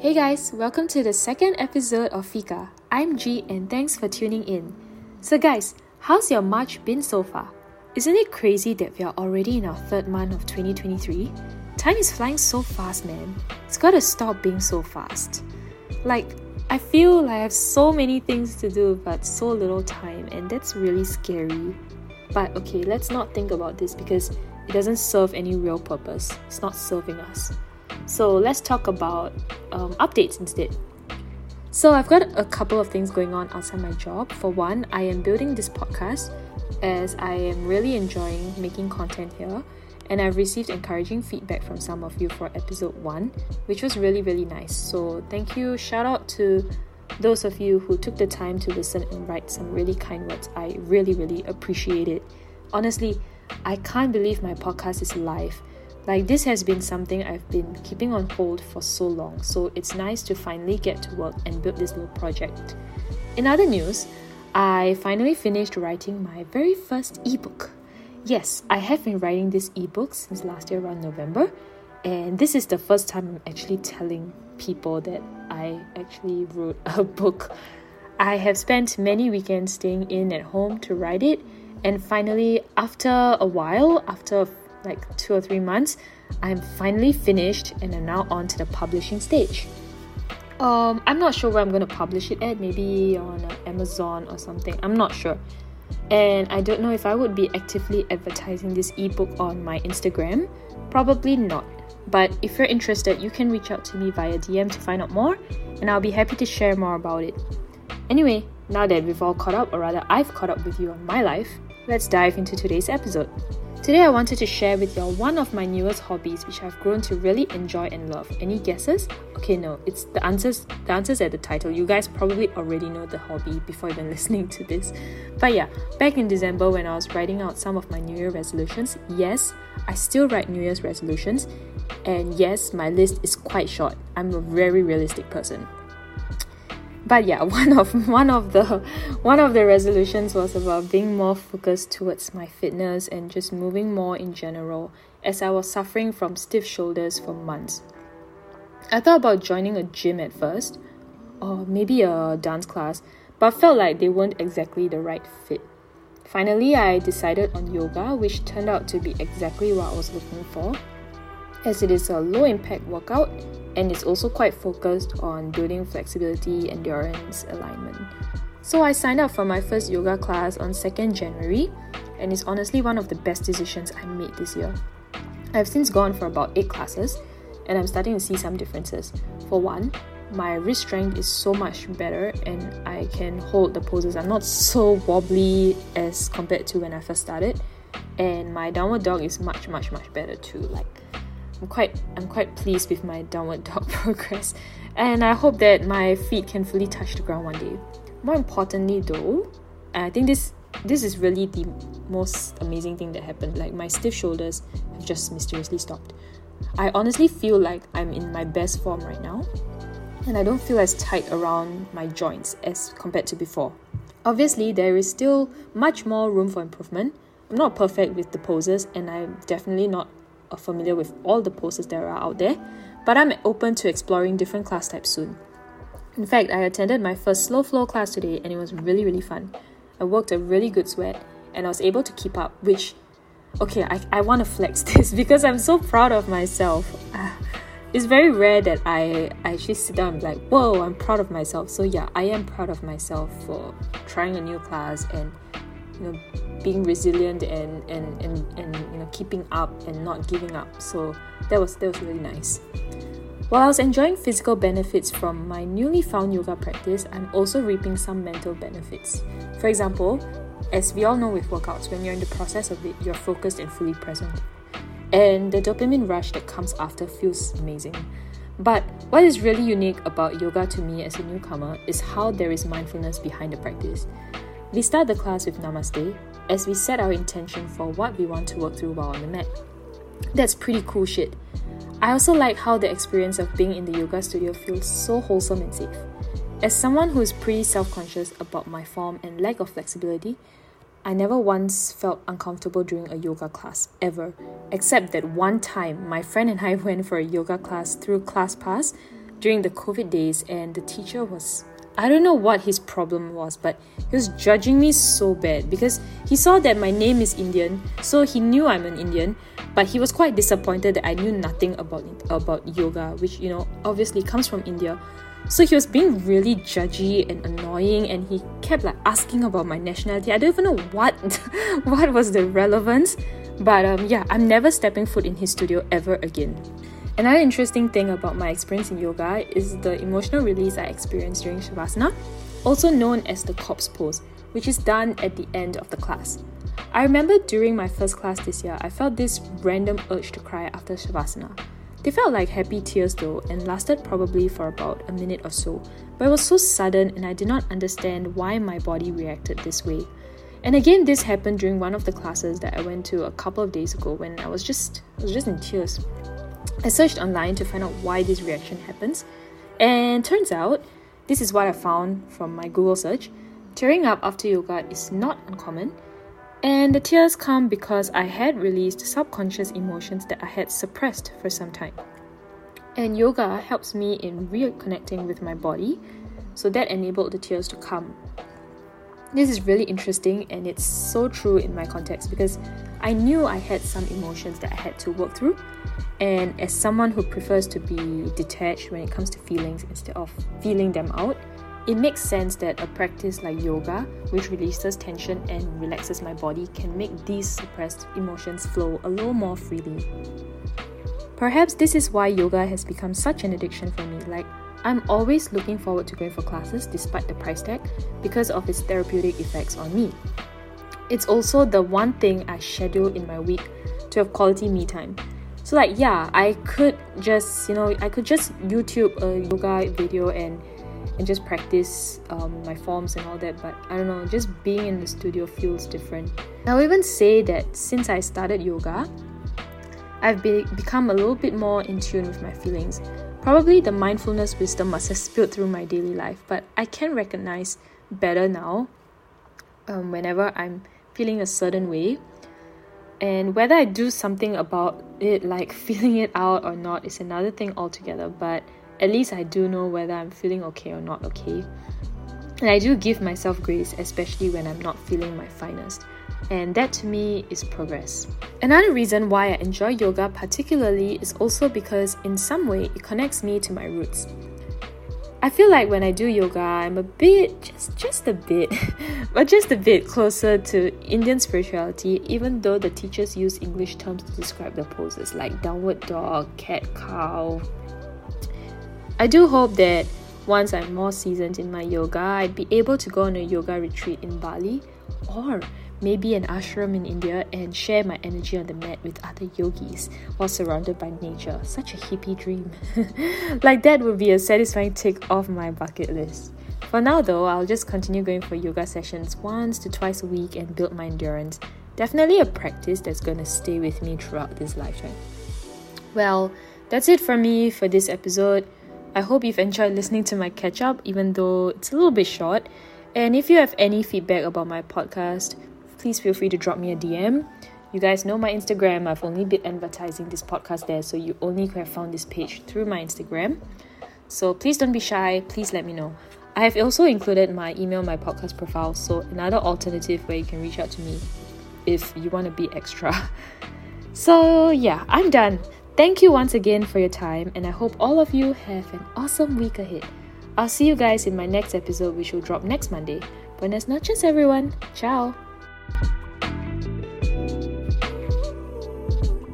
Hey guys, welcome to the second episode of Fika. I'm G and thanks for tuning in. So, guys, how's your March been so far? Isn't it crazy that we are already in our third month of 2023? Time is flying so fast, man. It's gotta stop being so fast. Like, I feel like I have so many things to do but so little time, and that's really scary. But okay, let's not think about this because it doesn't serve any real purpose. It's not serving us. So let's talk about um, updates instead. So I've got a couple of things going on outside my job. For one, I am building this podcast as I am really enjoying making content here. And I've received encouraging feedback from some of you for episode one, which was really, really nice. So, thank you. Shout out to those of you who took the time to listen and write some really kind words. I really, really appreciate it. Honestly, I can't believe my podcast is live. Like, this has been something I've been keeping on hold for so long, so it's nice to finally get to work and build this little project. In other news, I finally finished writing my very first ebook. Yes, I have been writing this ebook since last year around November, and this is the first time I'm actually telling people that I actually wrote a book. I have spent many weekends staying in at home to write it, and finally, after a while, after like two or three months, I'm finally finished and I'm now on to the publishing stage. Um, I'm not sure where I'm going to publish it at, maybe on uh, Amazon or something. I'm not sure. And I don't know if I would be actively advertising this ebook on my Instagram. Probably not. But if you're interested, you can reach out to me via DM to find out more, and I'll be happy to share more about it. Anyway, now that we've all caught up, or rather, I've caught up with you on my life, let's dive into today's episode. Today, I wanted to share with y'all one of my newest hobbies, which I've grown to really enjoy and love. Any guesses? Okay, no, it's the answers. The answers at the title. You guys probably already know the hobby before even listening to this. But yeah, back in December when I was writing out some of my New Year resolutions, yes, I still write New Year's resolutions, and yes, my list is quite short. I'm a very realistic person but yeah one of one of the one of the resolutions was about being more focused towards my fitness and just moving more in general as i was suffering from stiff shoulders for months. I thought about joining a gym at first or maybe a dance class but felt like they weren't exactly the right fit. Finally i decided on yoga which turned out to be exactly what i was looking for as it is a low impact workout and it's also quite focused on building flexibility, endurance, alignment. So I signed up for my first yoga class on 2nd January, and it's honestly one of the best decisions I made this year. I've since gone for about 8 classes, and I'm starting to see some differences. For one, my wrist strength is so much better and I can hold the poses. I'm not so wobbly as compared to when I first started. And my downward dog is much, much, much better too. Like I'm quite I'm quite pleased with my downward dog progress, and I hope that my feet can fully touch the ground one day. More importantly, though, I think this this is really the most amazing thing that happened. Like my stiff shoulders have just mysteriously stopped. I honestly feel like I'm in my best form right now, and I don't feel as tight around my joints as compared to before. Obviously, there is still much more room for improvement. I'm not perfect with the poses, and I'm definitely not familiar with all the poses that are out there, but I'm open to exploring different class types soon. In fact, I attended my first slow flow class today and it was really, really fun. I worked a really good sweat and I was able to keep up, which, okay, I, I want to flex this because I'm so proud of myself. It's very rare that I, I actually sit down and be like, whoa, I'm proud of myself. So, yeah, I am proud of myself for trying a new class and you know being resilient and and, and and you know keeping up and not giving up so that was that was really nice while I was enjoying physical benefits from my newly found yoga practice, I'm also reaping some mental benefits. For example, as we all know with workouts, when you're in the process of it, you're focused and fully present. And the dopamine rush that comes after feels amazing. But what is really unique about yoga to me as a newcomer is how there is mindfulness behind the practice. We start the class with Namaste as we set our intention for what we want to work through while on the mat. That's pretty cool shit. I also like how the experience of being in the yoga studio feels so wholesome and safe. As someone who is pretty self conscious about my form and lack of flexibility, I never once felt uncomfortable during a yoga class, ever. Except that one time, my friend and I went for a yoga class through ClassPass during the COVID days, and the teacher was I don't know what his problem was, but he was judging me so bad because he saw that my name is Indian, so he knew I'm an Indian, but he was quite disappointed that I knew nothing about about yoga, which you know obviously comes from India. So he was being really judgy and annoying, and he kept like asking about my nationality. I don't even know what what was the relevance, but um, yeah, I'm never stepping foot in his studio ever again. Another interesting thing about my experience in yoga is the emotional release I experienced during Shavasana, also known as the corpse pose, which is done at the end of the class. I remember during my first class this year, I felt this random urge to cry after Shavasana. They felt like happy tears though and lasted probably for about a minute or so, but it was so sudden and I did not understand why my body reacted this way. And again, this happened during one of the classes that I went to a couple of days ago when I was just I was just in tears. I searched online to find out why this reaction happens, and turns out this is what I found from my Google search. Tearing up after yoga is not uncommon, and the tears come because I had released subconscious emotions that I had suppressed for some time. And yoga helps me in reconnecting with my body, so that enabled the tears to come. This is really interesting and it's so true in my context because I knew I had some emotions that I had to work through and as someone who prefers to be detached when it comes to feelings instead of feeling them out, it makes sense that a practice like yoga, which releases tension and relaxes my body, can make these suppressed emotions flow a little more freely. Perhaps this is why yoga has become such an addiction for me. Like, I'm always looking forward to going for classes despite the price tag because of its therapeutic effects on me. It's also the one thing I schedule in my week to have quality me time so like yeah i could just you know i could just youtube a yoga video and and just practice um, my forms and all that but i don't know just being in the studio feels different i'll even say that since i started yoga i've be- become a little bit more in tune with my feelings probably the mindfulness wisdom must have spilled through my daily life but i can recognize better now um, whenever i'm feeling a certain way and whether I do something about it, like feeling it out or not, is another thing altogether. But at least I do know whether I'm feeling okay or not okay. And I do give myself grace, especially when I'm not feeling my finest. And that to me is progress. Another reason why I enjoy yoga particularly is also because, in some way, it connects me to my roots. I feel like when I do yoga, I'm a bit, just just a bit, but just a bit closer to Indian spirituality, even though the teachers use English terms to describe the poses like downward dog, cat cow. I do hope that once I'm more seasoned in my yoga, I'd be able to go on a yoga retreat in Bali or maybe an ashram in India and share my energy on the mat with other yogis while surrounded by nature. Such a hippie dream. like that would be a satisfying tick off my bucket list. For now, though, I'll just continue going for yoga sessions once to twice a week and build my endurance. Definitely a practice that's gonna stay with me throughout this lifetime. Well, that's it from me for this episode. I hope you've enjoyed listening to my catch up, even though it's a little bit short. And if you have any feedback about my podcast, please feel free to drop me a DM. You guys know my Instagram. I've only been advertising this podcast there, so you only could have found this page through my Instagram. So please don't be shy. Please let me know. I have also included my email, my podcast profile, so another alternative where you can reach out to me if you want to be extra. So, yeah, I'm done. Thank you once again for your time, and I hope all of you have an awesome week ahead. I'll see you guys in my next episode, which will drop next Monday. Buenas noches, everyone. Ciao.